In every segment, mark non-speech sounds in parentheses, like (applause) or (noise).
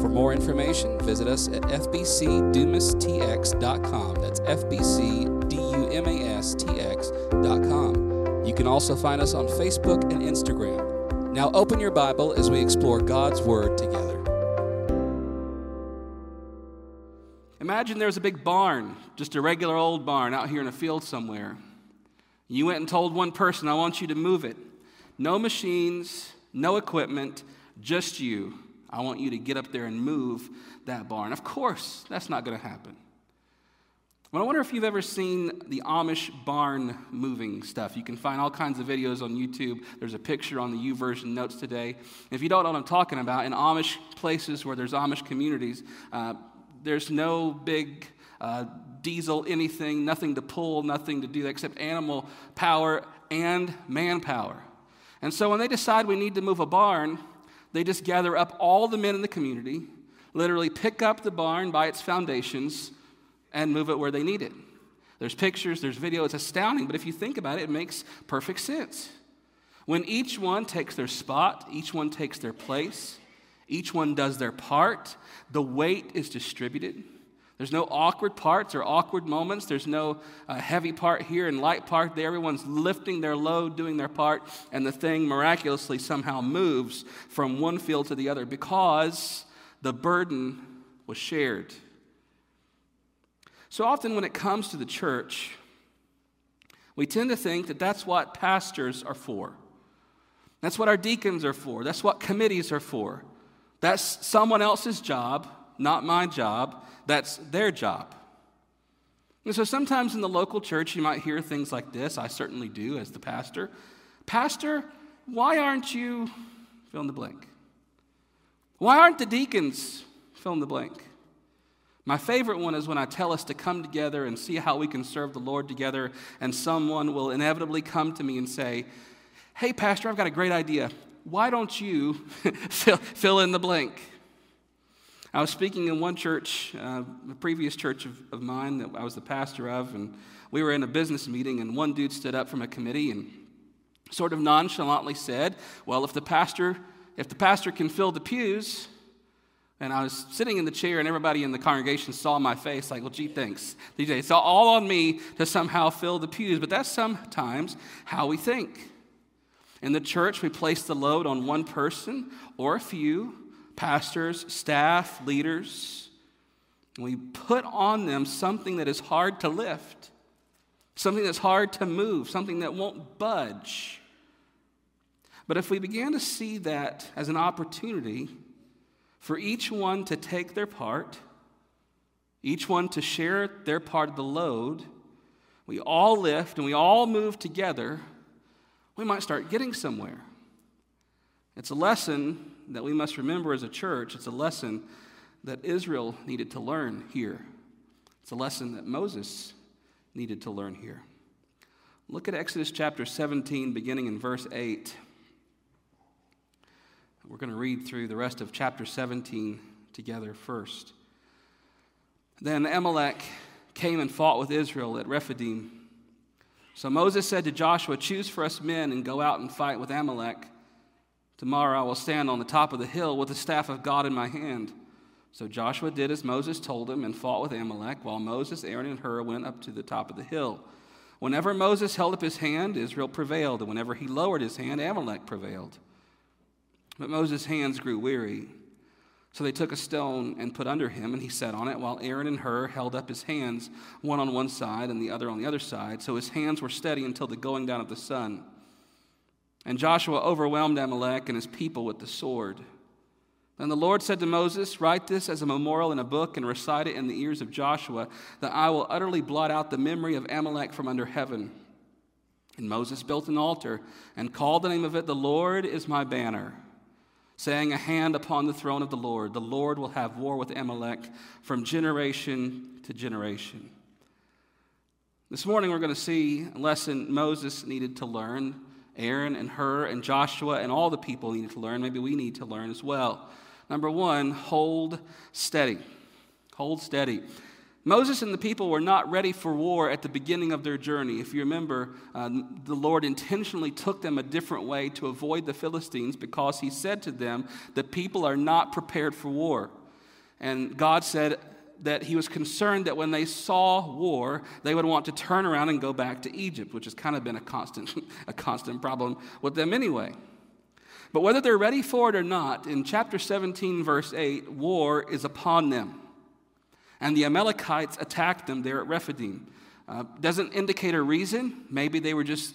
For more information, visit us at fbcdumastx.com. That's fbcdumastx.com. You can also find us on Facebook and Instagram. Now open your Bible as we explore God's Word together. Imagine there's a big barn, just a regular old barn out here in a field somewhere. You went and told one person, I want you to move it. No machines, no equipment, just you. I want you to get up there and move that barn. Of course, that's not going to happen. But I wonder if you've ever seen the Amish barn moving stuff. You can find all kinds of videos on YouTube. There's a picture on the YouVersion notes today. If you don't know what I'm talking about, in Amish places where there's Amish communities, uh, there's no big uh, diesel anything, nothing to pull, nothing to do except animal power and manpower. And so when they decide we need to move a barn, they just gather up all the men in the community, literally pick up the barn by its foundations, and move it where they need it. There's pictures, there's video, it's astounding, but if you think about it, it makes perfect sense. When each one takes their spot, each one takes their place, each one does their part, the weight is distributed. There's no awkward parts or awkward moments. There's no uh, heavy part here and light part there. Everyone's lifting their load, doing their part, and the thing miraculously somehow moves from one field to the other because the burden was shared. So often, when it comes to the church, we tend to think that that's what pastors are for. That's what our deacons are for. That's what committees are for. That's someone else's job, not my job. That's their job. And so sometimes in the local church, you might hear things like this. I certainly do as the pastor. Pastor, why aren't you fill in the blank? Why aren't the deacons fill in the blank? My favorite one is when I tell us to come together and see how we can serve the Lord together, and someone will inevitably come to me and say, Hey, Pastor, I've got a great idea. Why don't you (laughs) fill, fill in the blank? I was speaking in one church, uh, a previous church of, of mine that I was the pastor of, and we were in a business meeting, and one dude stood up from a committee and sort of nonchalantly said, Well, if the pastor, if the pastor can fill the pews, and I was sitting in the chair, and everybody in the congregation saw my face, like, well, gee, thanks. DJ, it's all on me to somehow fill the pews, but that's sometimes how we think. In the church, we place the load on one person or a few, pastors, staff, leaders. We put on them something that is hard to lift, something that's hard to move, something that won't budge. But if we began to see that as an opportunity for each one to take their part, each one to share their part of the load, we all lift and we all move together, we might start getting somewhere. It's a lesson that we must remember as a church. It's a lesson that Israel needed to learn here. It's a lesson that Moses needed to learn here. Look at Exodus chapter 17, beginning in verse 8. We're going to read through the rest of chapter 17 together first. Then Amalek came and fought with Israel at Rephidim. So Moses said to Joshua, Choose for us men and go out and fight with Amalek. Tomorrow I will stand on the top of the hill with the staff of God in my hand. So Joshua did as Moses told him and fought with Amalek, while Moses, Aaron, and Hur went up to the top of the hill. Whenever Moses held up his hand, Israel prevailed, and whenever he lowered his hand, Amalek prevailed. But Moses' hands grew weary. So they took a stone and put under him, and he sat on it, while Aaron and Hur held up his hands, one on one side and the other on the other side. So his hands were steady until the going down of the sun. And Joshua overwhelmed Amalek and his people with the sword. Then the Lord said to Moses, Write this as a memorial in a book and recite it in the ears of Joshua, that I will utterly blot out the memory of Amalek from under heaven. And Moses built an altar and called the name of it, The Lord is my banner, saying, A hand upon the throne of the Lord. The Lord will have war with Amalek from generation to generation. This morning, we're going to see a lesson Moses needed to learn, Aaron and Hur and Joshua and all the people needed to learn. Maybe we need to learn as well. Number one, hold steady. Hold steady. Moses and the people were not ready for war at the beginning of their journey. If you remember, uh, the Lord intentionally took them a different way to avoid the Philistines because he said to them, The people are not prepared for war. And God said that he was concerned that when they saw war, they would want to turn around and go back to Egypt, which has kind of been a constant, (laughs) a constant problem with them anyway. But whether they're ready for it or not, in chapter 17, verse 8, war is upon them. And the Amalekites attacked them there at Rephidim. Uh, doesn't indicate a reason. Maybe they were just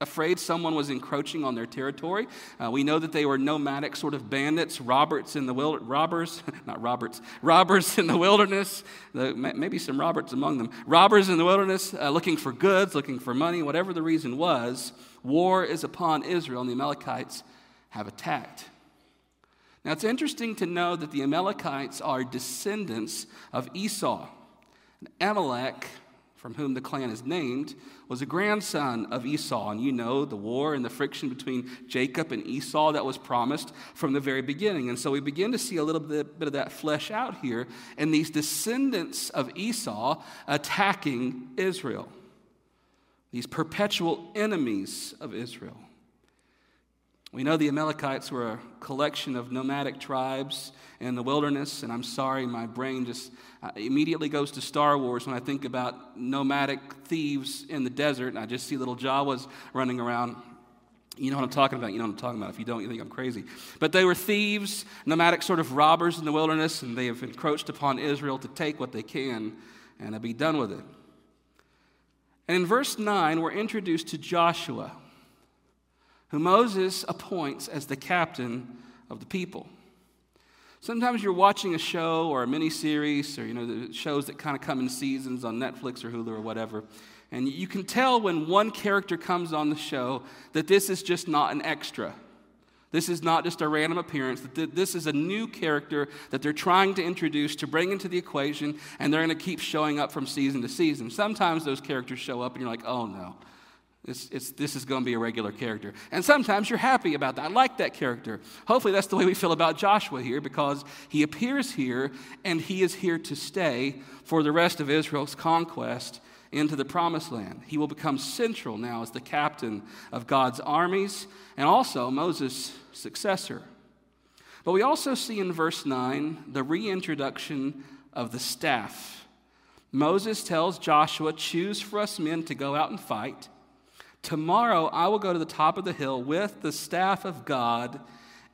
afraid someone was encroaching on their territory. Uh, we know that they were nomadic sort of bandits, robbers in the wild, robbers, (laughs) not Roberts, robbers in the wilderness. The, maybe some Roberts among them. Robbers in the wilderness, uh, looking for goods, looking for money, whatever the reason was. War is upon Israel, and the Amalekites have attacked. Now, it's interesting to know that the Amalekites are descendants of Esau. Amalek, from whom the clan is named, was a grandson of Esau. And you know the war and the friction between Jacob and Esau that was promised from the very beginning. And so we begin to see a little bit, bit of that flesh out here, and these descendants of Esau attacking Israel, these perpetual enemies of Israel. We know the Amalekites were a collection of nomadic tribes in the wilderness, and I'm sorry, my brain just uh, immediately goes to Star Wars when I think about nomadic thieves in the desert, and I just see little Jawas running around. You know what I'm talking about. You know what I'm talking about. If you don't, you think I'm crazy. But they were thieves, nomadic sort of robbers in the wilderness, and they have encroached upon Israel to take what they can and to be done with it. And in verse 9, we're introduced to Joshua who Moses appoints as the captain of the people. Sometimes you're watching a show or a mini series or you know the shows that kind of come in seasons on Netflix or Hulu or whatever. And you can tell when one character comes on the show that this is just not an extra. This is not just a random appearance, that this is a new character that they're trying to introduce to bring into the equation, and they're going to keep showing up from season to season. Sometimes those characters show up, and you're like, oh no, it's, it's, this is going to be a regular character. And sometimes you're happy about that. I like that character. Hopefully, that's the way we feel about Joshua here because he appears here and he is here to stay for the rest of Israel's conquest into the promised land. He will become central now as the captain of God's armies and also Moses' successor. But we also see in verse 9 the reintroduction of the staff. Moses tells Joshua, Choose for us men to go out and fight. Tomorrow I will go to the top of the hill with the staff of God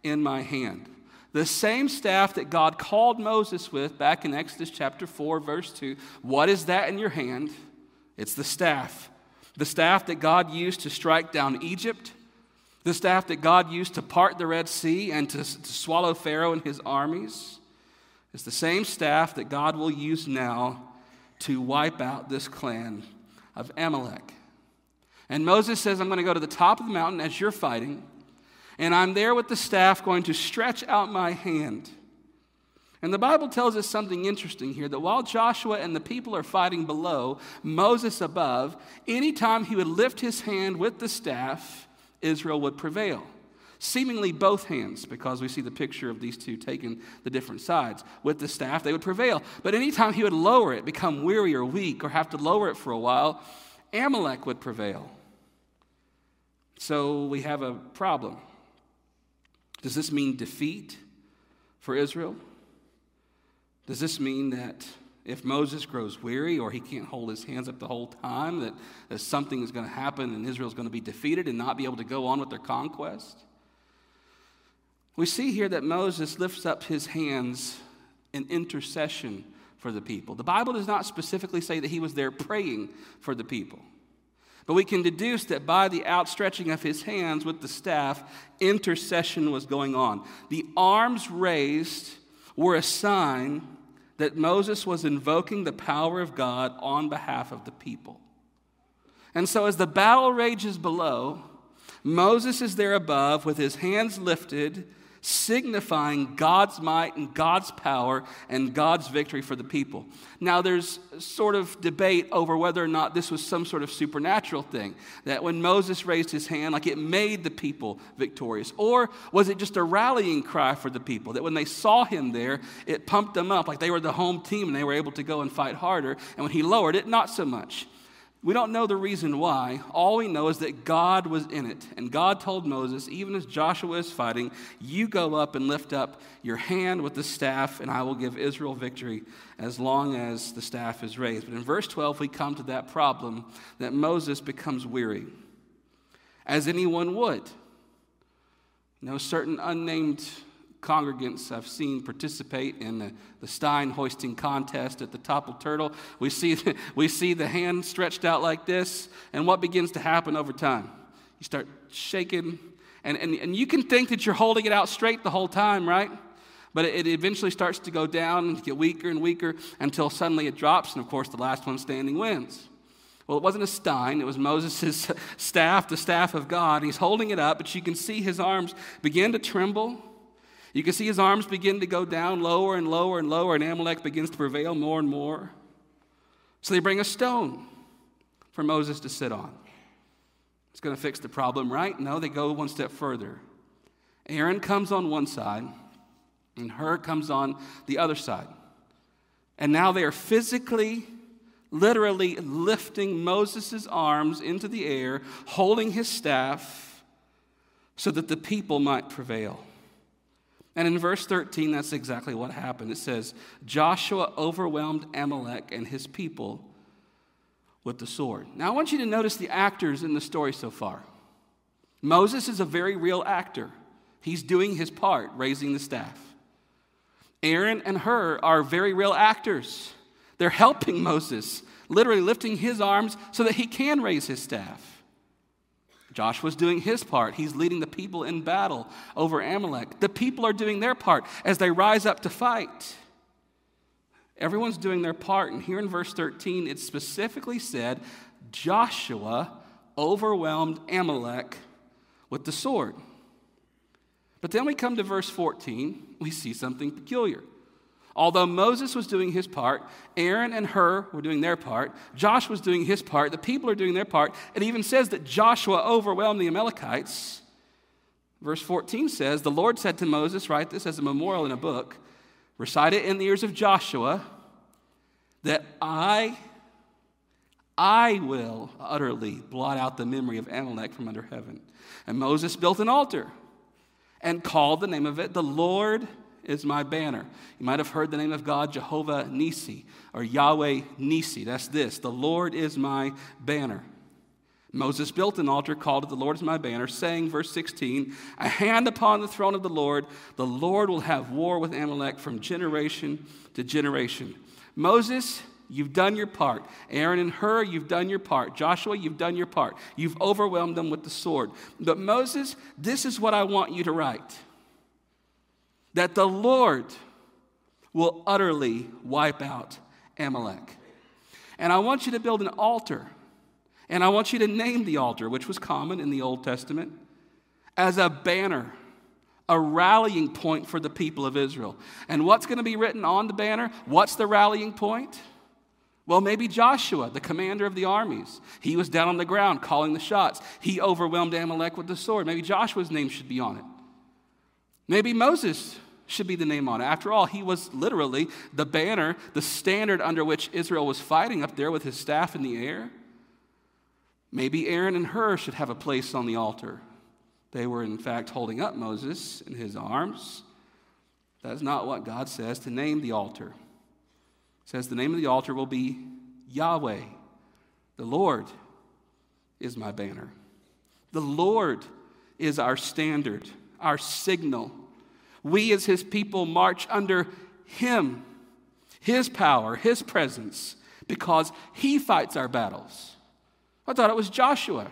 in my hand. The same staff that God called Moses with back in Exodus chapter 4, verse 2. What is that in your hand? It's the staff. The staff that God used to strike down Egypt, the staff that God used to part the Red Sea and to, to swallow Pharaoh and his armies. It's the same staff that God will use now to wipe out this clan of Amalek. And Moses says, I'm going to go to the top of the mountain as you're fighting, and I'm there with the staff going to stretch out my hand. And the Bible tells us something interesting here that while Joshua and the people are fighting below, Moses above, anytime he would lift his hand with the staff, Israel would prevail. Seemingly both hands, because we see the picture of these two taking the different sides. With the staff, they would prevail. But anytime he would lower it, become weary or weak, or have to lower it for a while, Amalek would prevail. So we have a problem. Does this mean defeat for Israel? Does this mean that if Moses grows weary or he can't hold his hands up the whole time, that, that something is going to happen and Israel is going to be defeated and not be able to go on with their conquest? We see here that Moses lifts up his hands in intercession for the people. The Bible does not specifically say that he was there praying for the people. But we can deduce that by the outstretching of his hands with the staff, intercession was going on. The arms raised were a sign that Moses was invoking the power of God on behalf of the people. And so, as the battle rages below, Moses is there above with his hands lifted, signifying God's might and God's power and God's victory for the people. Now, there's sort of debate over whether or not this was some sort of supernatural thing, that when Moses raised his hand, like it made the people victorious, or was it just a rallying cry for the people, that when they saw him there, it pumped them up, like they were the home team and they were able to go and fight harder, and when he lowered it, not so much. We don't know the reason why. All we know is that God was in it. And God told Moses, even as Joshua is fighting, you go up and lift up your hand with the staff, and I will give Israel victory as long as the staff is raised. But in verse 12, we come to that problem that Moses becomes weary, as anyone would. No certain unnamed congregants I've seen participate in the, the Stein hoisting contest at the Topple Turtle. We see, the, (laughs) we see the hand stretched out like this, and what begins to happen over time? You start shaking, and, and, and you can think that you're holding it out straight the whole time, right? But it, it eventually starts to go down and get weaker and weaker until suddenly it drops, and of course, the last one standing wins. Well, it wasn't a stein, it was Moses' (laughs) staff, the staff of God. He's holding it up, but you can see his arms begin to tremble you can see his arms begin to go down lower and lower and lower, and Amalek begins to prevail more and more. So they bring a stone for Moses to sit on. It's going to fix the problem, right? No, they go one step further. Aaron comes on one side, and Hur comes on the other side. And now they are physically, literally lifting Moses' arms into the air, holding his staff, so that the people might prevail. And in verse 13, that's exactly what happened. It says, Joshua overwhelmed Amalek and his people with the sword. Now, I want you to notice the actors in the story so far. Moses is a very real actor, he's doing his part, raising the staff. Aaron and Hur are very real actors. They're helping Moses, literally lifting his arms so that he can raise his staff. Joshua's doing his part. He's leading the people in battle over Amalek. The people are doing their part as they rise up to fight. Everyone's doing their part. And here in verse 13, it specifically said Joshua overwhelmed Amalek with the sword. But then we come to verse 14, we see something peculiar. Although Moses was doing his part, Aaron and Hur were doing their part, Joshua was doing his part, the people are doing their part. It even says that Joshua overwhelmed the Amalekites. Verse 14 says, The Lord said to Moses, Write this as a memorial in a book, recite it in the ears of Joshua, that I, I will utterly blot out the memory of Amalek from under heaven. And Moses built an altar and called the name of it, The Lord is my banner. You might have heard the name of God, Jehovah Nisi, or Yahweh Nisi. That's this the Lord is my banner. Moses built an altar, called it the Lord is my banner, saying, verse 16, A hand upon the throne of the Lord, the Lord will have war with Amalek from generation to generation. Moses, you've done your part. Aaron and Hur, you've done your part. Joshua, you've done your part. You've overwhelmed them with the sword. But Moses, this is what I want you to write that the Lord will utterly wipe out Amalek. And I want you to build an altar. And I want you to name the altar, which was common in the Old Testament, as a banner, a rallying point for the people of Israel. And what's going to be written on the banner? What's the rallying point? Well, maybe Joshua, the commander of the armies. He was down on the ground calling the shots. He overwhelmed Amalek with the sword. Maybe Joshua's name should be on it. Maybe Moses should be the name on it. After all, he was literally the banner, the standard under which Israel was fighting up there with his staff in the air. Maybe Aaron and Hur should have a place on the altar. They were, in fact, holding up Moses in his arms. That is not what God says to name the altar. Says the name of the altar will be Yahweh. The Lord is my banner. The Lord is our standard, our signal we as his people march under him, his power, his presence, because he fights our battles. I thought it was Joshua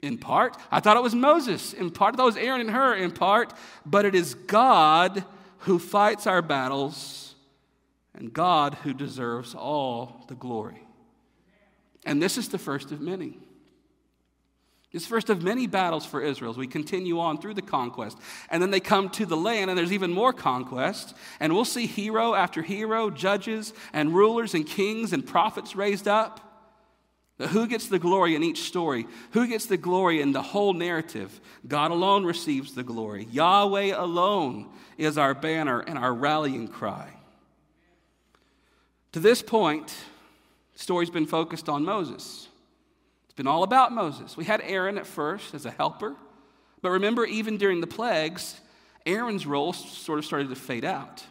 in part. I thought it was Moses in part. I thought it was Aaron and Hur in part. But it is God who fights our battles and God who deserves all the glory. And this is the first of many. It's first of many battles for Israel as we continue on through the conquest. And then they come to the land, and there's even more conquest. And we'll see hero after hero, judges and rulers and kings and prophets raised up. But who gets the glory in each story? Who gets the glory in the whole narrative? God alone receives the glory. Yahweh alone is our banner and our rallying cry. To this point, the story's been focused on Moses been all about Moses. We had Aaron at first as a helper, but remember, even during the plagues, Aaron's role sort of started to fade out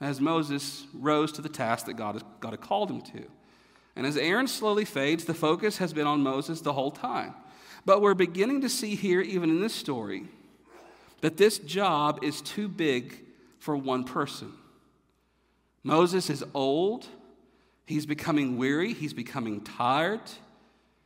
as Moses rose to the task that God, God had called him to. And as Aaron slowly fades, the focus has been on Moses the whole time. But we're beginning to see here, even in this story, that this job is too big for one person. Moses is old, he's becoming weary, he's becoming tired.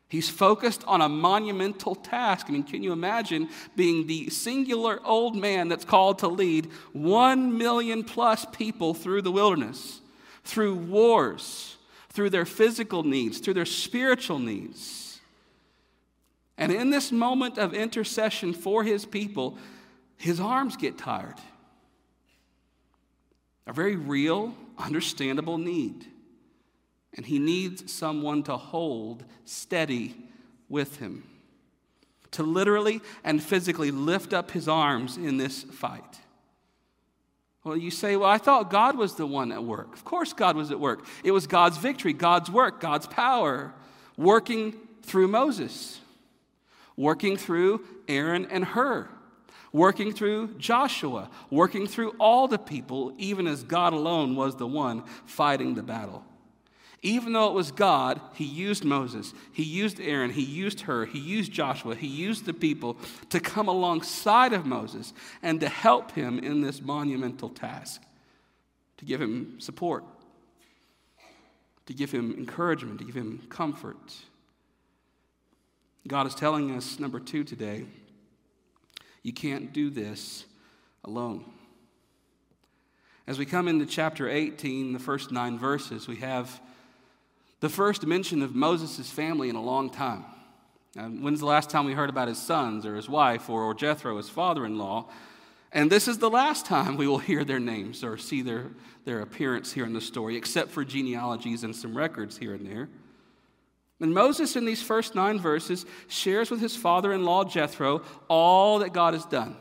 He's focused on a monumental task. I mean, can you imagine being the singular old man that's called to lead one million plus people through the wilderness, through wars, through their physical needs, through their spiritual needs? And in this moment of intercession for his people, his arms get tired. A very real, understandable need. And he needs someone to hold steady with him, to literally and physically lift up his arms in this fight. Well, you say, well, I thought God was the one at work. Of course, God was at work. It was God's victory, God's work, God's power working through Moses, working through Aaron and Hur, working through Joshua, working through all the people, even as God alone was the one fighting the battle. Even though it was God, he used Moses, he used Aaron, he used Hur, he used Joshua, he used the people to come alongside of Moses and to help him in this monumental task, to give him support, to give him encouragement, to give him comfort. God is telling us, number two today, you can't do this alone. As we come into chapter 18, the first nine verses, we have the first mention of Moses' family in a long time. Now, when's the last time we heard about his sons or his wife or, or Jethro, his father in law? And this is the last time we will hear their names or see their, their appearance here in the story, except for genealogies and some records here and there. And Moses, in these first nine verses, shares with his father in law Jethro all that God has done.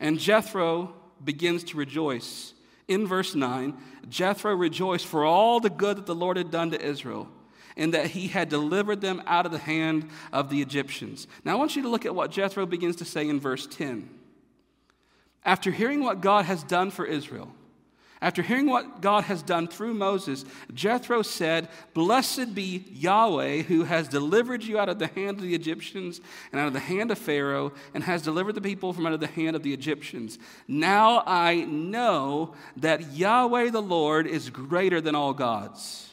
And Jethro begins to rejoice in verse 9, Jethro rejoiced for all the good that the Lord had done to Israel and that he had delivered them out of the hand of the Egyptians. Now, I want you to look at what Jethro begins to say in verse 10. After hearing what God has done for Israel, after hearing what God has done through Moses, Jethro said, Blessed be Yahweh who has delivered you out of the hand of the Egyptians and out of the hand of Pharaoh, and has delivered the people from under the hand of the Egyptians. Now I know that Yahweh the Lord is greater than all gods,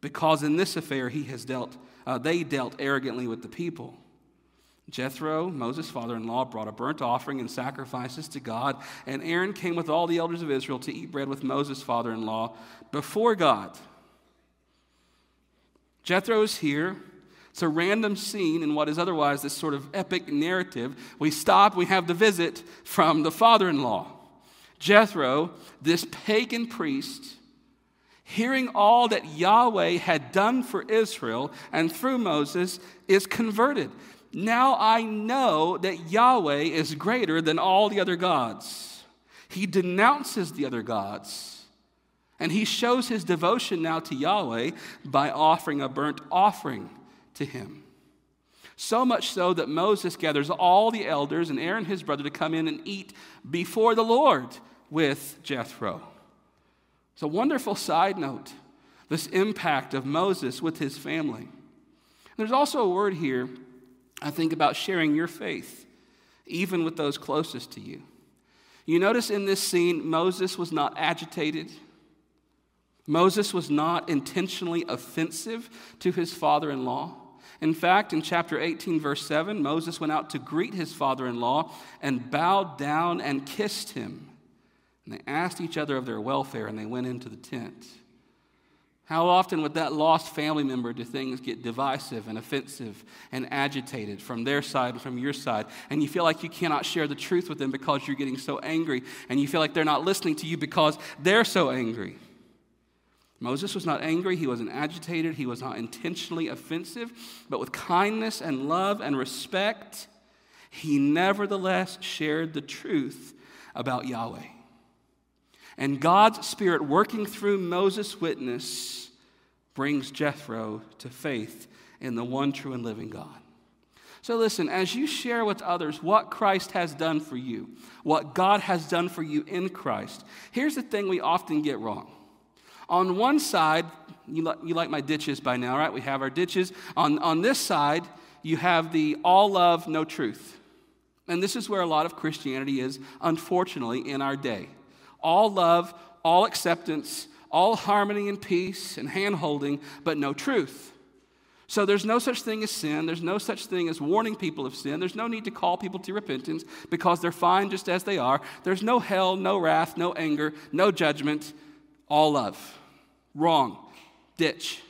because in this affair he has dealt, uh, they dealt arrogantly with the people. Jethro, Moses' father in law, brought a burnt offering and sacrifices to God, and Aaron came with all the elders of Israel to eat bread with Moses' father in law before God. Jethro is here. It's a random scene in what is otherwise this sort of epic narrative. We stop, we have the visit from the father in law. Jethro, this pagan priest, hearing all that Yahweh had done for Israel and through Moses, is converted. Now I know that Yahweh is greater than all the other gods. He denounces the other gods. And he shows his devotion now to Yahweh by offering a burnt offering to him. So much so that Moses gathers all the elders and Aaron his brother to come in and eat before the Lord with Jethro. It's a wonderful side note, this impact of Moses with his family. There's also a word here I think about sharing your faith, even with those closest to you. You notice in this scene, Moses was not agitated. Moses was not intentionally offensive to his father in law. In fact, in chapter 18, verse 7, Moses went out to greet his father in law and bowed down and kissed him. And they asked each other of their welfare and they went into the tent. How often with that lost family member do things get divisive and offensive and agitated from their side and from your side? And you feel like you cannot share the truth with them because you're getting so angry, and you feel like they're not listening to you because they're so angry. Moses was not angry, he wasn't agitated, he was not intentionally offensive, but with kindness and love and respect, he nevertheless shared the truth about Yahweh. And God's Spirit working through Moses' witness brings Jethro to faith in the one true and living God. So, listen, as you share with others what Christ has done for you, what God has done for you in Christ, here's the thing we often get wrong. On one side, you, li- you like my ditches by now, right? We have our ditches. On, on this side, you have the all love, no truth. And this is where a lot of Christianity is, unfortunately, in our day all love, all acceptance, all harmony and peace and hand holding, but no truth. So there's no such thing as sin. There's no such thing as warning people of sin. There's no need to call people to repentance because they're fine just as they are. There's no hell, no wrath, no anger, no judgment, all love. Wrong. Ditch.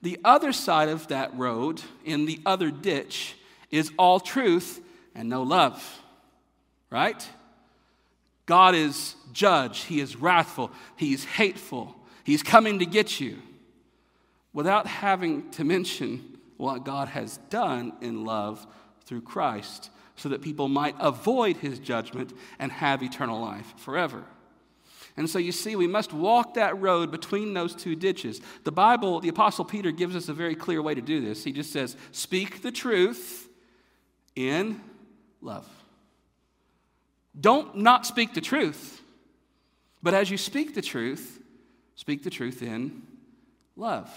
The other side of that road, in the other ditch, is all truth and no love. Right? God is judge, He is wrathful, He's hateful, He's coming to get you. Without having to mention what God has done in love through Christ, so that people might avoid His judgment and have eternal life forever. And so you see, we must walk that road between those two ditches. The Bible, the Apostle Peter gives us a very clear way to do this. He just says, Speak the truth in love. Don't not speak the truth, but as you speak the truth, speak the truth in love.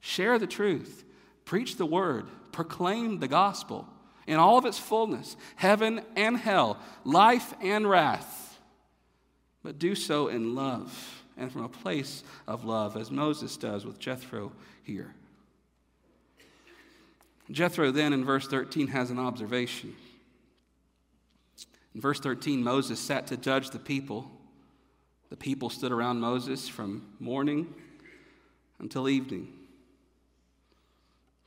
Share the truth, preach the word, proclaim the gospel in all of its fullness heaven and hell, life and wrath. But do so in love and from a place of love, as Moses does with Jethro here. Jethro then in verse 13 has an observation. In verse 13, Moses sat to judge the people. The people stood around Moses from morning until evening.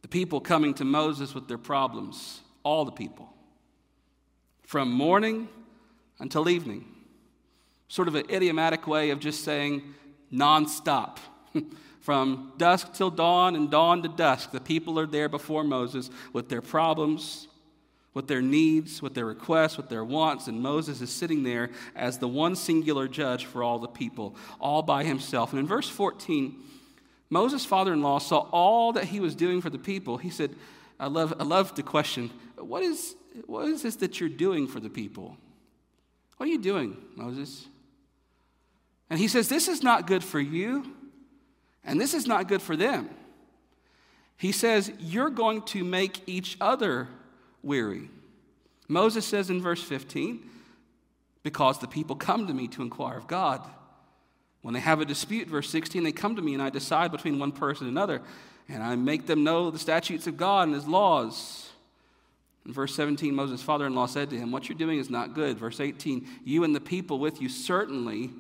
The people coming to Moses with their problems, all the people, from morning until evening. Sort of an idiomatic way of just saying nonstop. (laughs) from dusk till dawn and dawn to dusk, the people are there before Moses with their problems, with their needs, with their requests, with their wants, and Moses is sitting there as the one singular judge for all the people, all by himself. And in verse 14, Moses' father in law saw all that he was doing for the people. He said, I love, I love the question what is, what is this that you're doing for the people? What are you doing, Moses? And he says, This is not good for you, and this is not good for them. He says, You're going to make each other weary. Moses says in verse 15, Because the people come to me to inquire of God. When they have a dispute, verse 16, they come to me and I decide between one person and another, and I make them know the statutes of God and his laws. In verse 17, Moses' father in law said to him, What you're doing is not good. Verse 18, You and the people with you certainly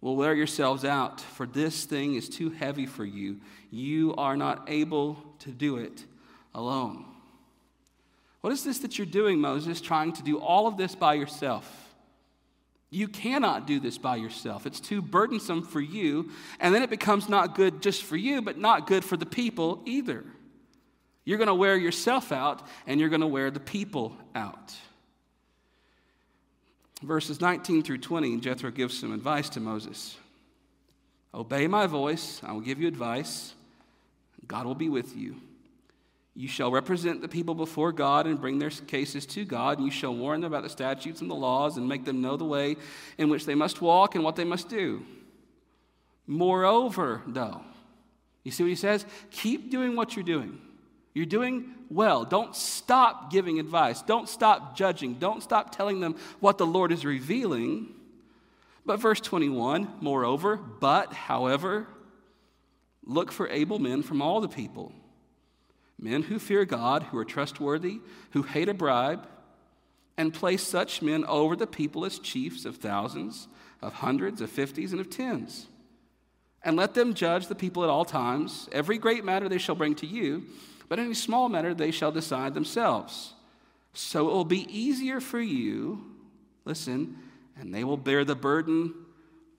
will wear yourselves out, for this thing is too heavy for you. You are not able to do it alone. What is this that you're doing, Moses, trying to do all of this by yourself? You cannot do this by yourself. It's too burdensome for you. And then it becomes not good just for you, but not good for the people either. You're going to wear yourself out, and you're going to wear the people out. Verses 19 through 20, Jethro gives some advice to Moses Obey my voice, I will give you advice. God will be with you. You shall represent the people before God and bring their cases to God, and you shall warn them about the statutes and the laws and make them know the way in which they must walk and what they must do. Moreover, though, you see what he says? Keep doing what you're doing. You're doing well. Don't stop giving advice. Don't stop judging. Don't stop telling them what the Lord is revealing. But verse 21 moreover, but, however, look for able men from all the people men who fear God, who are trustworthy, who hate a bribe, and place such men over the people as chiefs of thousands, of hundreds, of fifties, and of tens. and let them judge the people at all times. Every great matter they shall bring to you, but any small matter they shall decide themselves. So it will be easier for you, listen, and they will bear the burden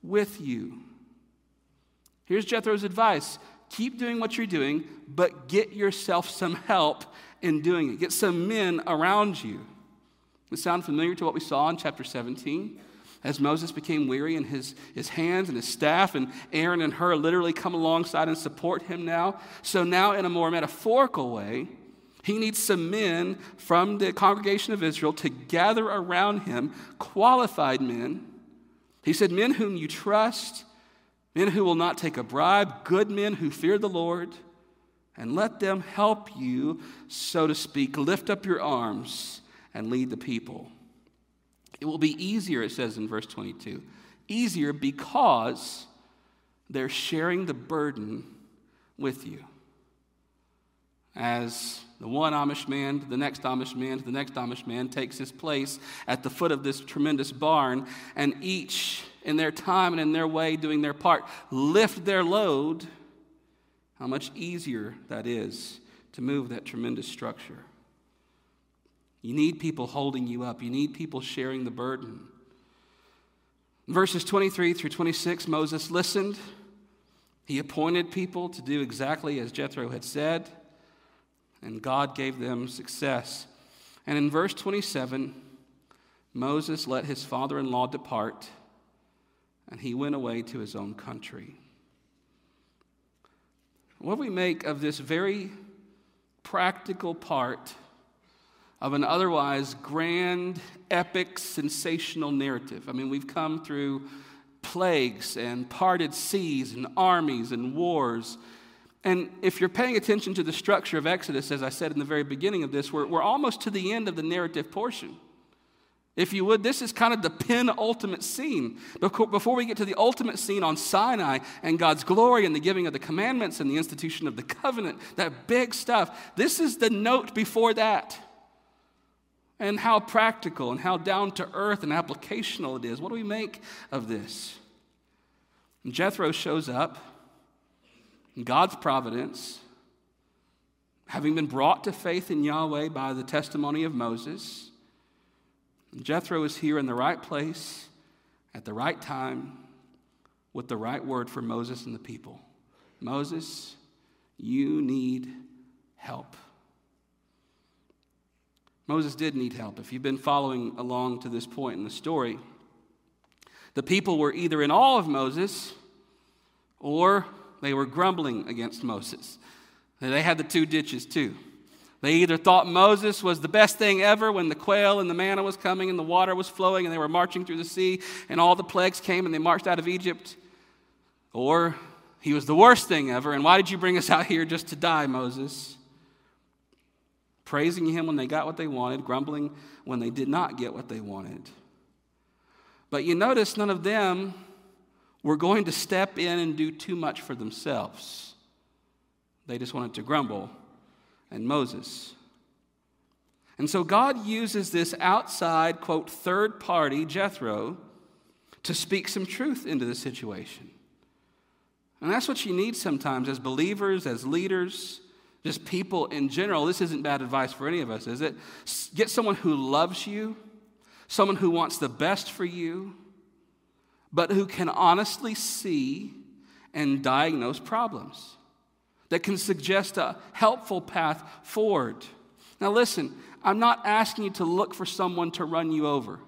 with you. Here's Jethro's advice keep doing what you're doing, but get yourself some help in doing it. Get some men around you. It sound familiar to what we saw in chapter 17? As Moses became weary and his, his hands and his staff, and Aaron and Hur literally come alongside and support him now. So, now in a more metaphorical way, he needs some men from the congregation of Israel to gather around him, qualified men. He said, Men whom you trust, men who will not take a bribe, good men who fear the Lord, and let them help you, so to speak, lift up your arms and lead the people. It will be easier, it says in verse 22. Easier because they're sharing the burden with you. As the one Amish man to the next Amish man to the next Amish man takes his place at the foot of this tremendous barn, and each in their time and in their way doing their part lift their load, how much easier that is to move that tremendous structure. You need people holding you up, you need people sharing the burden. Verses 23 through 26, Moses listened. He appointed people to do exactly as Jethro had said, and God gave them success. And in verse 27, Moses let his father in law depart, and he went away to his own country. What we make of this very practical part of an otherwise grand, epic, sensational narrative. I mean, we've come through plagues and parted seas and armies and wars. And if you're paying attention to the structure of Exodus, as I said in the very beginning of this, we're, we're almost to the end of the narrative portion. If you would, this is kind of the penultimate scene. Before we get to the ultimate scene on Sinai and God's glory and the giving of the commandments and the institution of the covenant, that big stuff, this is the note before that and how practical and how down to earth and applicational it is. What do we make of this? And Jethro shows up, God's providence, having been brought to faith in Yahweh by the testimony of Moses. Jethro is here in the right place at the right time with the right word for Moses and the people. Moses, you need help. Moses did need help. If you've been following along to this point in the story, the people were either in awe of Moses or they were grumbling against Moses. They had the two ditches too. They either thought Moses was the best thing ever when the quail and the manna was coming and the water was flowing and they were marching through the sea and all the plagues came and they marched out of Egypt, or he was the worst thing ever. And why did you bring us out here just to die, Moses? praising him when they got what they wanted, grumbling when they did not get what they wanted. But you notice none of them were going to step in and do too much for themselves. They just wanted to grumble. And Moses. And so God uses this outside, quote, third party, Jethro, to speak some truth into the situation. And that's what you need sometimes as believers, as leaders just people in general, this isn't bad advice for any of us, is it? Get someone who loves you, someone who wants the best for you, but who can honestly see and diagnose problems, that can suggest a helpful path forward. Now, listen, I'm not asking you to look for someone to run you over.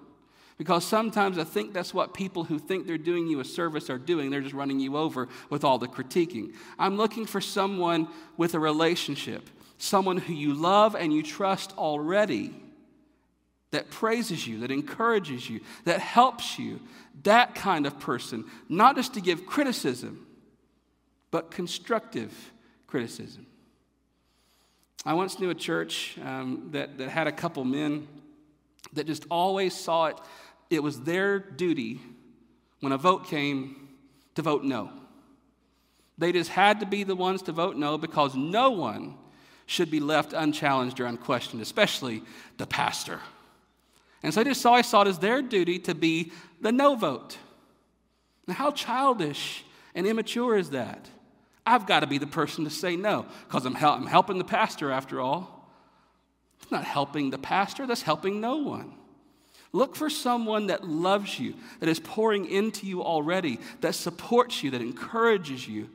Because sometimes I think that's what people who think they're doing you a service are doing. They're just running you over with all the critiquing. I'm looking for someone with a relationship, someone who you love and you trust already, that praises you, that encourages you, that helps you. That kind of person, not just to give criticism, but constructive criticism. I once knew a church um, that, that had a couple men that just always saw it it was their duty when a vote came to vote no. They just had to be the ones to vote no because no one should be left unchallenged or unquestioned, especially the pastor. And so they just always saw it as their duty to be the no vote. Now, how childish and immature is that? I've got to be the person to say no because I'm, hel- I'm helping the pastor after all. It's not helping the pastor, that's helping no one. Look for someone that loves you, that is pouring into you already, that supports you, that encourages you,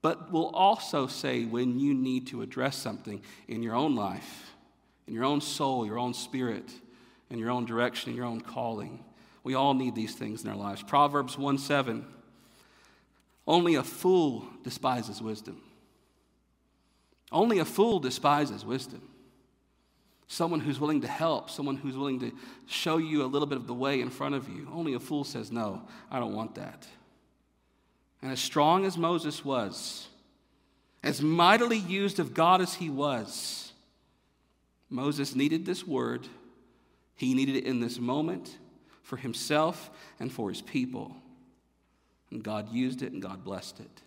but will also say when you need to address something in your own life, in your own soul, your own spirit, in your own direction, in your own calling. We all need these things in our lives. Proverbs 1 7. Only a fool despises wisdom. Only a fool despises wisdom. Someone who's willing to help, someone who's willing to show you a little bit of the way in front of you. Only a fool says, No, I don't want that. And as strong as Moses was, as mightily used of God as he was, Moses needed this word. He needed it in this moment for himself and for his people. And God used it and God blessed it.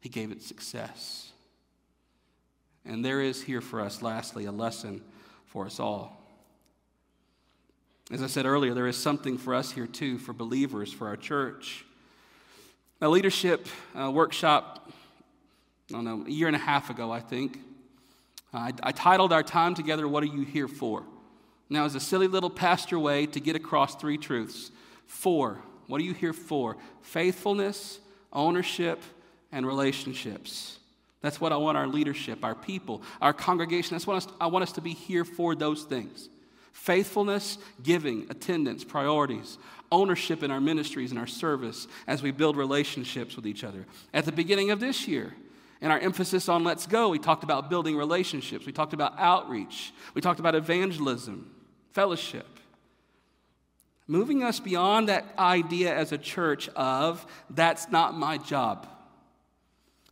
He gave it success. And there is here for us, lastly, a lesson for us all. As I said earlier, there is something for us here too, for believers, for our church. A leadership uh, workshop, I don't know, a year and a half ago, I think. Uh, I, I titled our time together, What Are You Here For? Now, it's a silly little pastor way to get across three truths. For, what are you here for? Faithfulness, ownership, and relationships. That's what I want our leadership, our people, our congregation. That's what I want us to be here for those things faithfulness, giving, attendance, priorities, ownership in our ministries and our service as we build relationships with each other. At the beginning of this year, in our emphasis on Let's Go, we talked about building relationships, we talked about outreach, we talked about evangelism, fellowship. Moving us beyond that idea as a church of that's not my job.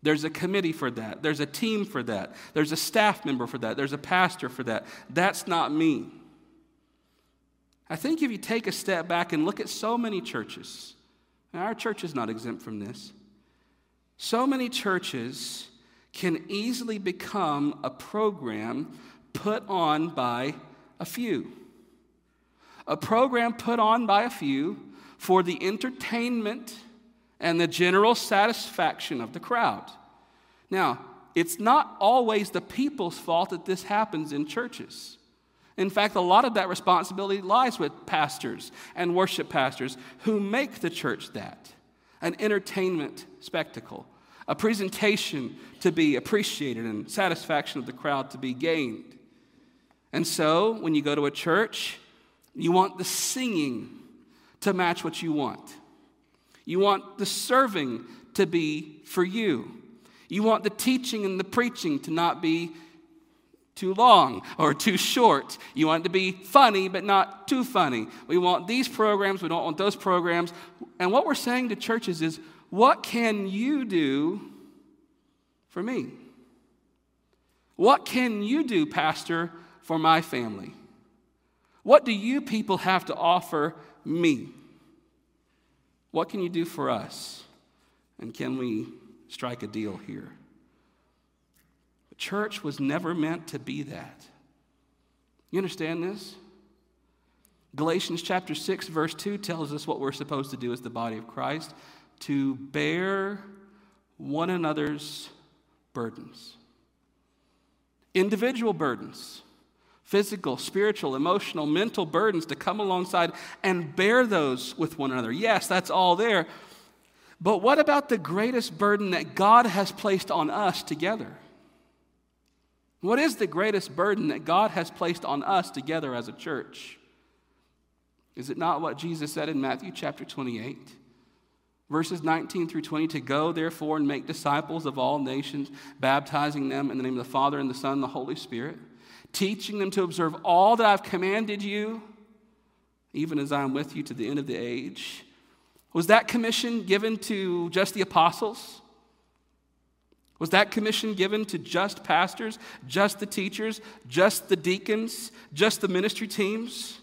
There's a committee for that. There's a team for that. There's a staff member for that. There's a pastor for that. That's not me. I think if you take a step back and look at so many churches, and our church is not exempt from this, so many churches can easily become a program put on by a few. A program put on by a few for the entertainment and the general satisfaction of the crowd. Now, it's not always the people's fault that this happens in churches. In fact, a lot of that responsibility lies with pastors and worship pastors who make the church that an entertainment spectacle, a presentation to be appreciated, and satisfaction of the crowd to be gained. And so, when you go to a church, you want the singing to match what you want. You want the serving to be for you. You want the teaching and the preaching to not be too long or too short. You want it to be funny, but not too funny. We want these programs, we don't want those programs. And what we're saying to churches is, what can you do for me? What can you do, Pastor, for my family? What do you people have to offer me? What can you do for us? And can we strike a deal here? The church was never meant to be that. You understand this? Galatians chapter 6, verse 2 tells us what we're supposed to do as the body of Christ to bear one another's burdens. Individual burdens, physical, spiritual, emotional, mental burdens to come alongside and bear those with one another. Yes, that's all there. But what about the greatest burden that God has placed on us together? What is the greatest burden that God has placed on us together as a church? Is it not what Jesus said in Matthew chapter 28? Verses 19 through 20 to go, therefore, and make disciples of all nations, baptizing them in the name of the Father, and the Son, and the Holy Spirit, teaching them to observe all that I've commanded you, even as I am with you to the end of the age. Was that commission given to just the apostles? Was that commission given to just pastors, just the teachers, just the deacons, just the ministry teams?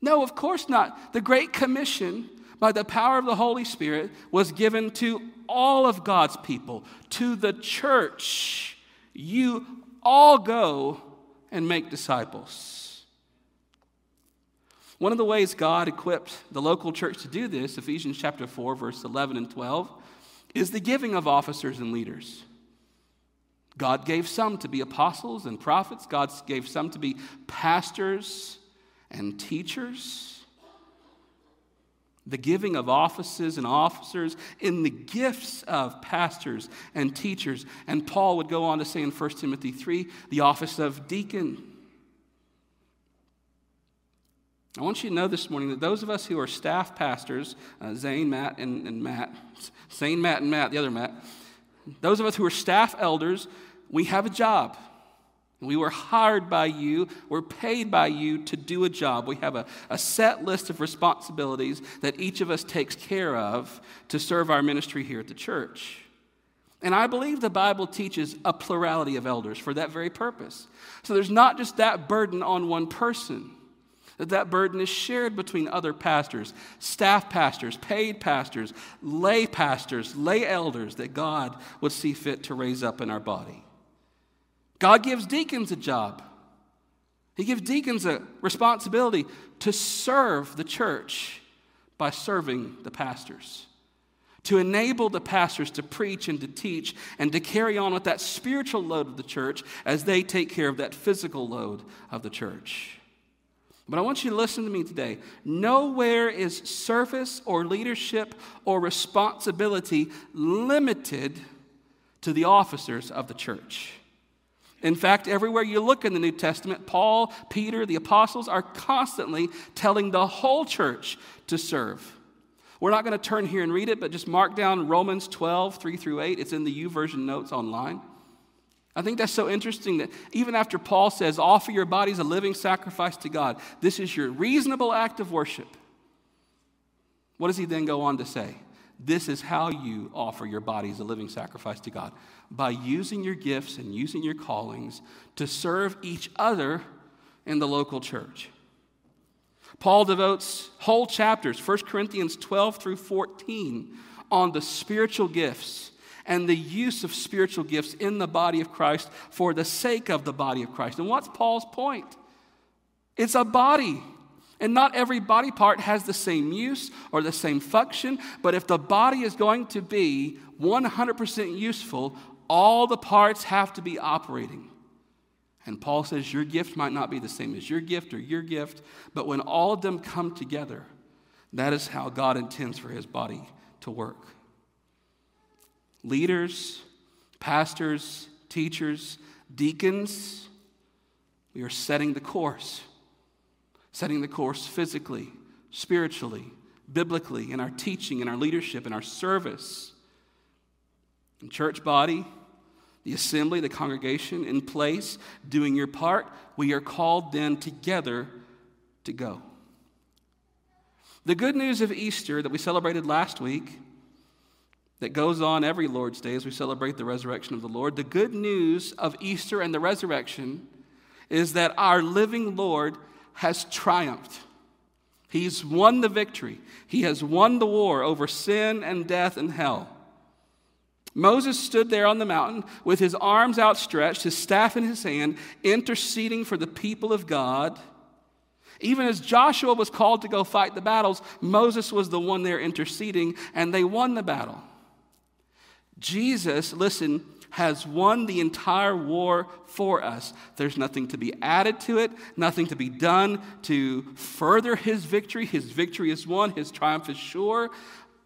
No, of course not. The Great Commission, by the power of the Holy Spirit, was given to all of God's people, to the church. You all go and make disciples. One of the ways God equipped the local church to do this, Ephesians chapter 4, verse 11 and 12, is the giving of officers and leaders. God gave some to be apostles and prophets, God gave some to be pastors and teachers. The giving of offices and officers in the gifts of pastors and teachers. And Paul would go on to say in 1 Timothy 3 the office of deacon. I want you to know this morning that those of us who are staff pastors, uh, Zane, Matt, and, and Matt, Zane, Matt, and Matt, the other Matt, those of us who are staff elders, we have a job. We were hired by you, we're paid by you to do a job. We have a, a set list of responsibilities that each of us takes care of to serve our ministry here at the church. And I believe the Bible teaches a plurality of elders for that very purpose. So there's not just that burden on one person that that burden is shared between other pastors, staff pastors, paid pastors, lay pastors, lay elders that God would see fit to raise up in our body. God gives deacons a job. He gives deacons a responsibility to serve the church by serving the pastors, to enable the pastors to preach and to teach and to carry on with that spiritual load of the church as they take care of that physical load of the church. But I want you to listen to me today. Nowhere is service or leadership or responsibility limited to the officers of the church. In fact, everywhere you look in the New Testament, Paul, Peter, the apostles are constantly telling the whole church to serve. We're not going to turn here and read it, but just mark down Romans 12, 3 through 8. It's in the YouVersion notes online. I think that's so interesting that even after Paul says, offer your bodies a living sacrifice to God, this is your reasonable act of worship. What does he then go on to say? This is how you offer your bodies a living sacrifice to God by using your gifts and using your callings to serve each other in the local church. Paul devotes whole chapters, 1 Corinthians 12 through 14, on the spiritual gifts and the use of spiritual gifts in the body of Christ for the sake of the body of Christ. And what's Paul's point? It's a body. And not every body part has the same use or the same function, but if the body is going to be 100% useful, all the parts have to be operating. And Paul says your gift might not be the same as your gift or your gift, but when all of them come together, that is how God intends for his body to work leaders, pastors, teachers, deacons, we are setting the course. Setting the course physically, spiritually, biblically, in our teaching, in our leadership, in our service. In church body, the assembly, the congregation in place, doing your part, we are called then together to go. The good news of Easter that we celebrated last week that goes on every Lord's Day as we celebrate the resurrection of the Lord. The good news of Easter and the resurrection is that our living Lord has triumphed. He's won the victory, He has won the war over sin and death and hell. Moses stood there on the mountain with his arms outstretched, his staff in his hand, interceding for the people of God. Even as Joshua was called to go fight the battles, Moses was the one there interceding, and they won the battle. Jesus, listen, has won the entire war for us. There's nothing to be added to it, nothing to be done to further his victory. His victory is won, his triumph is sure,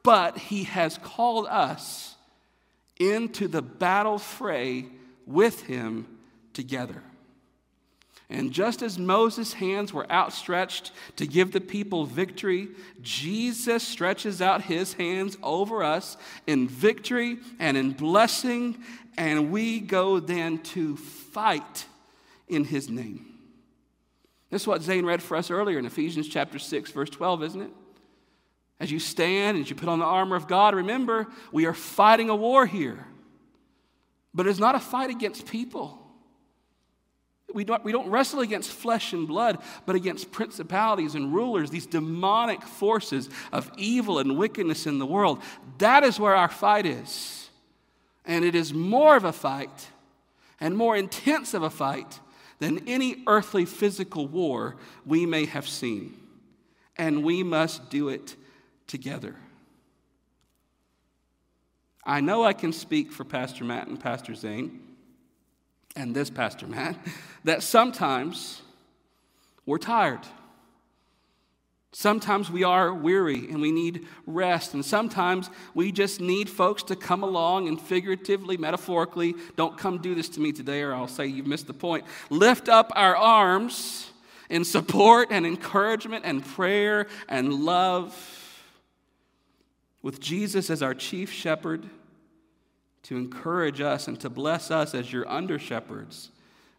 but he has called us into the battle fray with him together. And just as Moses' hands were outstretched to give the people victory, Jesus stretches out his hands over us in victory and in blessing, and we go then to fight in his name. This is what Zane read for us earlier in Ephesians chapter 6, verse 12, isn't it? As you stand, as you put on the armor of God, remember, we are fighting a war here. But it's not a fight against people. We don't, we don't wrestle against flesh and blood, but against principalities and rulers, these demonic forces of evil and wickedness in the world. That is where our fight is. And it is more of a fight and more intense of a fight than any earthly physical war we may have seen. And we must do it together. I know I can speak for Pastor Matt and Pastor Zane and this Pastor Matt that sometimes we're tired. Sometimes we are weary and we need rest. And sometimes we just need folks to come along and figuratively, metaphorically, don't come do this to me today or I'll say you've missed the point. Lift up our arms in support and encouragement and prayer and love with Jesus as our chief shepherd to encourage us and to bless us as your under shepherds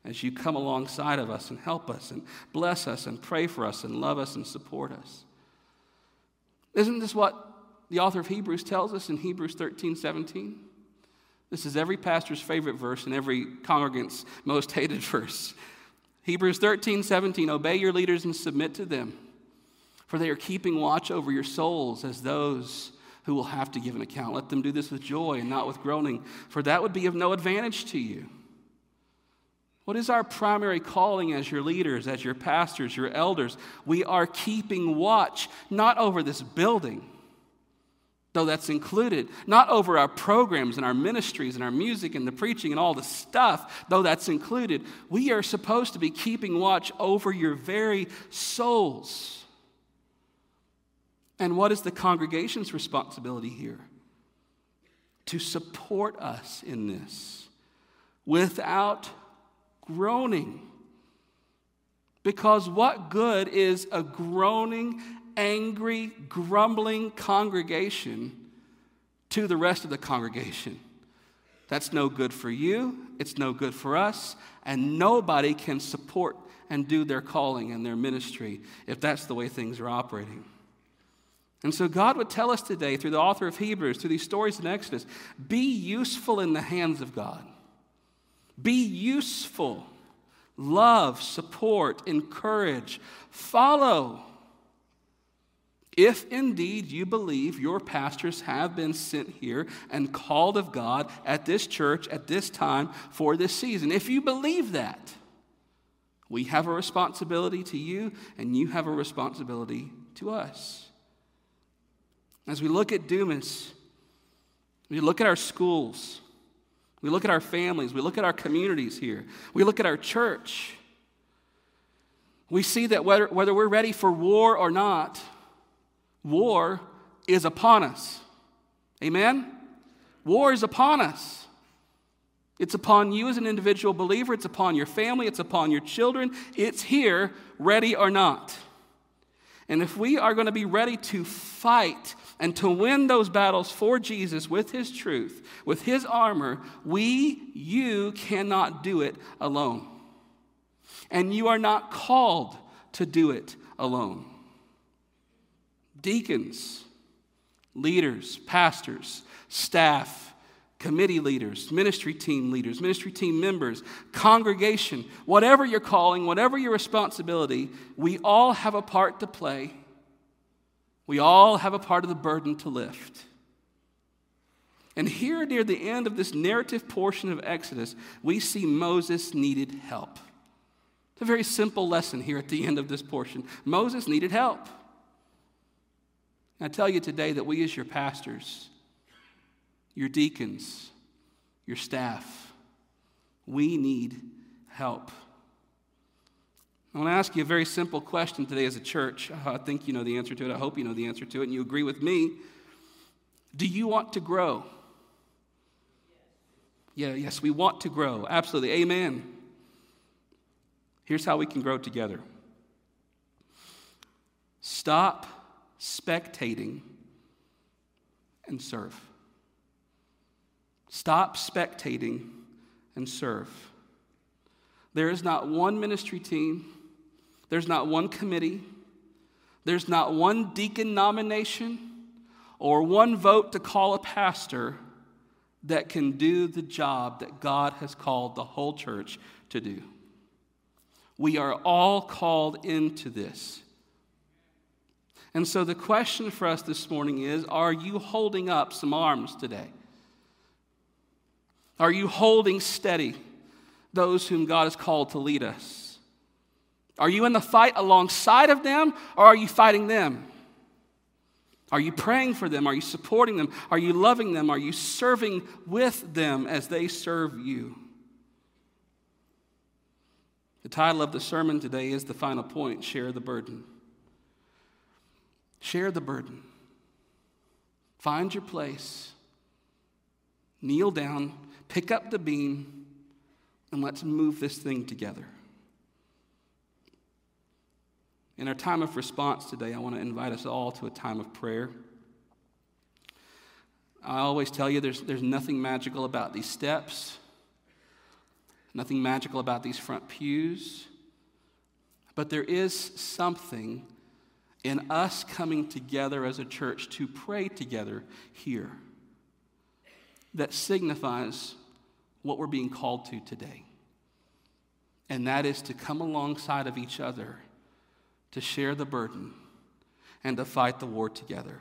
as you come alongside of us and help us and bless us and pray for us and love us and support us. Isn't this what the author of Hebrews tells us in Hebrews 13 17? This is every pastor's favorite verse and every congregant's most hated (laughs) verse. Hebrews 13 17, obey your leaders and submit to them, for they are keeping watch over your souls as those who will have to give an account. Let them do this with joy and not with groaning, for that would be of no advantage to you. What is our primary calling as your leaders, as your pastors, your elders? We are keeping watch, not over this building, though that's included, not over our programs and our ministries and our music and the preaching and all the stuff, though that's included. We are supposed to be keeping watch over your very souls. And what is the congregation's responsibility here? To support us in this without groaning. Because what good is a groaning, angry, grumbling congregation to the rest of the congregation? That's no good for you, it's no good for us, and nobody can support and do their calling and their ministry if that's the way things are operating. And so, God would tell us today, through the author of Hebrews, through these stories in Exodus, be useful in the hands of God. Be useful. Love, support, encourage, follow. If indeed you believe your pastors have been sent here and called of God at this church at this time for this season, if you believe that, we have a responsibility to you and you have a responsibility to us. As we look at Dumas, we look at our schools, we look at our families, we look at our communities here, we look at our church. We see that whether, whether we're ready for war or not, war is upon us. Amen? War is upon us. It's upon you as an individual believer, it's upon your family, it's upon your children. It's here, ready or not. And if we are going to be ready to fight and to win those battles for Jesus with his truth, with his armor, we, you cannot do it alone. And you are not called to do it alone. Deacons, leaders, pastors, staff, committee leaders, ministry team leaders, ministry team members, congregation, whatever your calling, whatever your responsibility, we all have a part to play we all have a part of the burden to lift. And here, near the end of this narrative portion of Exodus, we see Moses needed help. It's a very simple lesson here at the end of this portion. Moses needed help. And I tell you today that we, as your pastors, your deacons, your staff, we need help. I want to ask you a very simple question today as a church. (laughs) I think you know the answer to it. I hope you know the answer to it, and you agree with me. Do you want to grow? Yeah, yes, we want to grow. Absolutely. Amen. Here's how we can grow together stop spectating and serve. Stop spectating and serve. There is not one ministry team there's not one committee, there's not one deacon nomination or one vote to call a pastor that can do the job that God has called the whole church to do. We are all called into this. And so the question for us this morning is Are you holding up some arms today? Are you holding steady those whom God has called to lead us? Are you in the fight alongside of them or are you fighting them? Are you praying for them? Are you supporting them? Are you loving them? Are you serving with them as they serve you? The title of the sermon today is the final point Share the Burden. Share the burden. Find your place. Kneel down, pick up the beam, and let's move this thing together. In our time of response today, I want to invite us all to a time of prayer. I always tell you there's, there's nothing magical about these steps, nothing magical about these front pews, but there is something in us coming together as a church to pray together here that signifies what we're being called to today. And that is to come alongside of each other to share the burden and to fight the war together.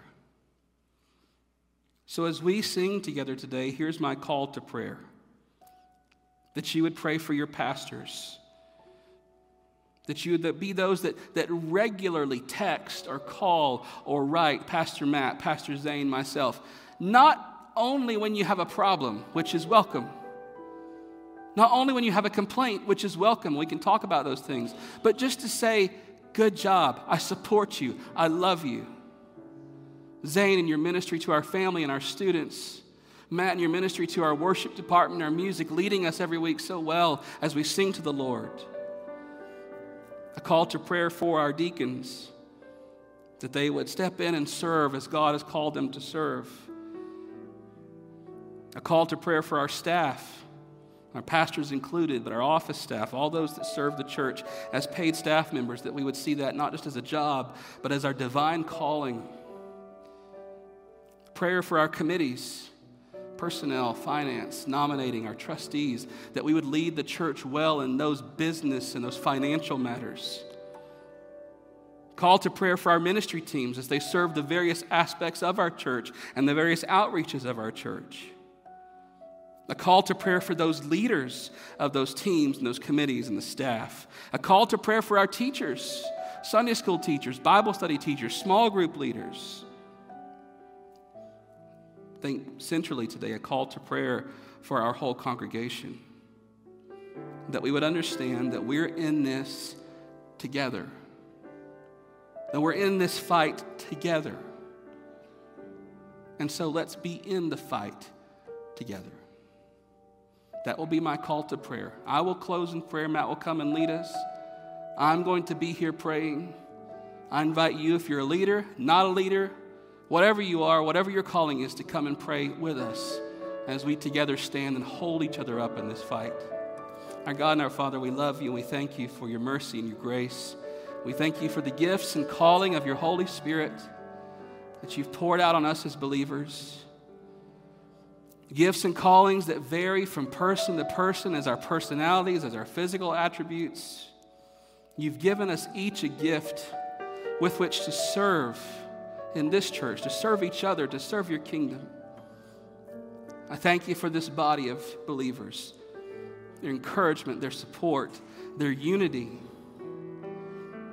So, as we sing together today, here's my call to prayer. That you would pray for your pastors, that you would be those that, that regularly text or call or write Pastor Matt, Pastor Zane, myself, not only when you have a problem, which is welcome. Not only when you have a complaint, which is welcome, we can talk about those things, but just to say, Good job. I support you. I love you. Zane, in your ministry to our family and our students. Matt, in your ministry to our worship department, our music, leading us every week so well as we sing to the Lord. A call to prayer for our deacons that they would step in and serve as God has called them to serve. A call to prayer for our staff our pastors included, but our office staff, all those that serve the church as paid staff members, that we would see that not just as a job, but as our divine calling. Prayer for our committees, personnel, finance, nominating our trustees, that we would lead the church well in those business and those financial matters. Call to prayer for our ministry teams as they serve the various aspects of our church and the various outreaches of our church. A call to prayer for those leaders of those teams and those committees and the staff. A call to prayer for our teachers, Sunday school teachers, Bible study teachers, small group leaders. Think centrally today a call to prayer for our whole congregation. That we would understand that we're in this together, that we're in this fight together. And so let's be in the fight together. That will be my call to prayer. I will close in prayer. Matt will come and lead us. I'm going to be here praying. I invite you, if you're a leader, not a leader, whatever you are, whatever your calling is, to come and pray with us as we together stand and hold each other up in this fight. Our God and our Father, we love you and we thank you for your mercy and your grace. We thank you for the gifts and calling of your Holy Spirit that you've poured out on us as believers gifts and callings that vary from person to person as our personalities, as our physical attributes. You've given us each a gift with which to serve in this church, to serve each other, to serve your kingdom. I thank you for this body of believers, their encouragement, their support, their unity,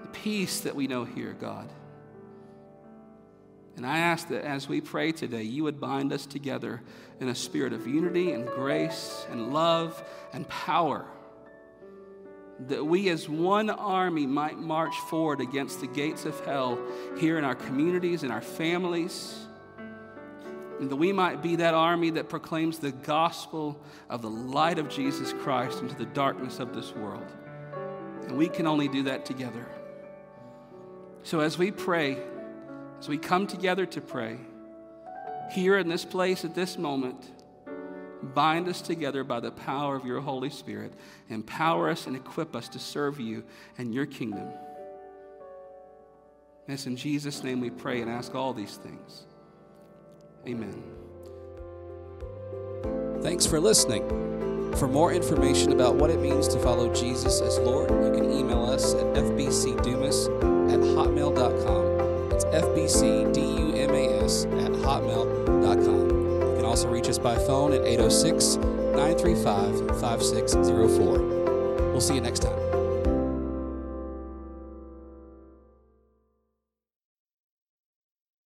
the peace that we know here, God. And I ask that as we pray today, you would bind us together in a spirit of unity and grace and love and power. That we as one army might march forward against the gates of hell here in our communities, in our families. And that we might be that army that proclaims the gospel of the light of Jesus Christ into the darkness of this world. And we can only do that together. So as we pray, as we come together to pray, here in this place at this moment, bind us together by the power of your Holy Spirit. Empower us and equip us to serve you and your kingdom. It's in Jesus' name we pray and ask all these things. Amen. Thanks for listening. For more information about what it means to follow Jesus as Lord, you can email us at fbcdumas at hotmail.com. That's fbcdumas at hotmail.com. You can also reach us by phone at 806 935 5604. We'll see you next time.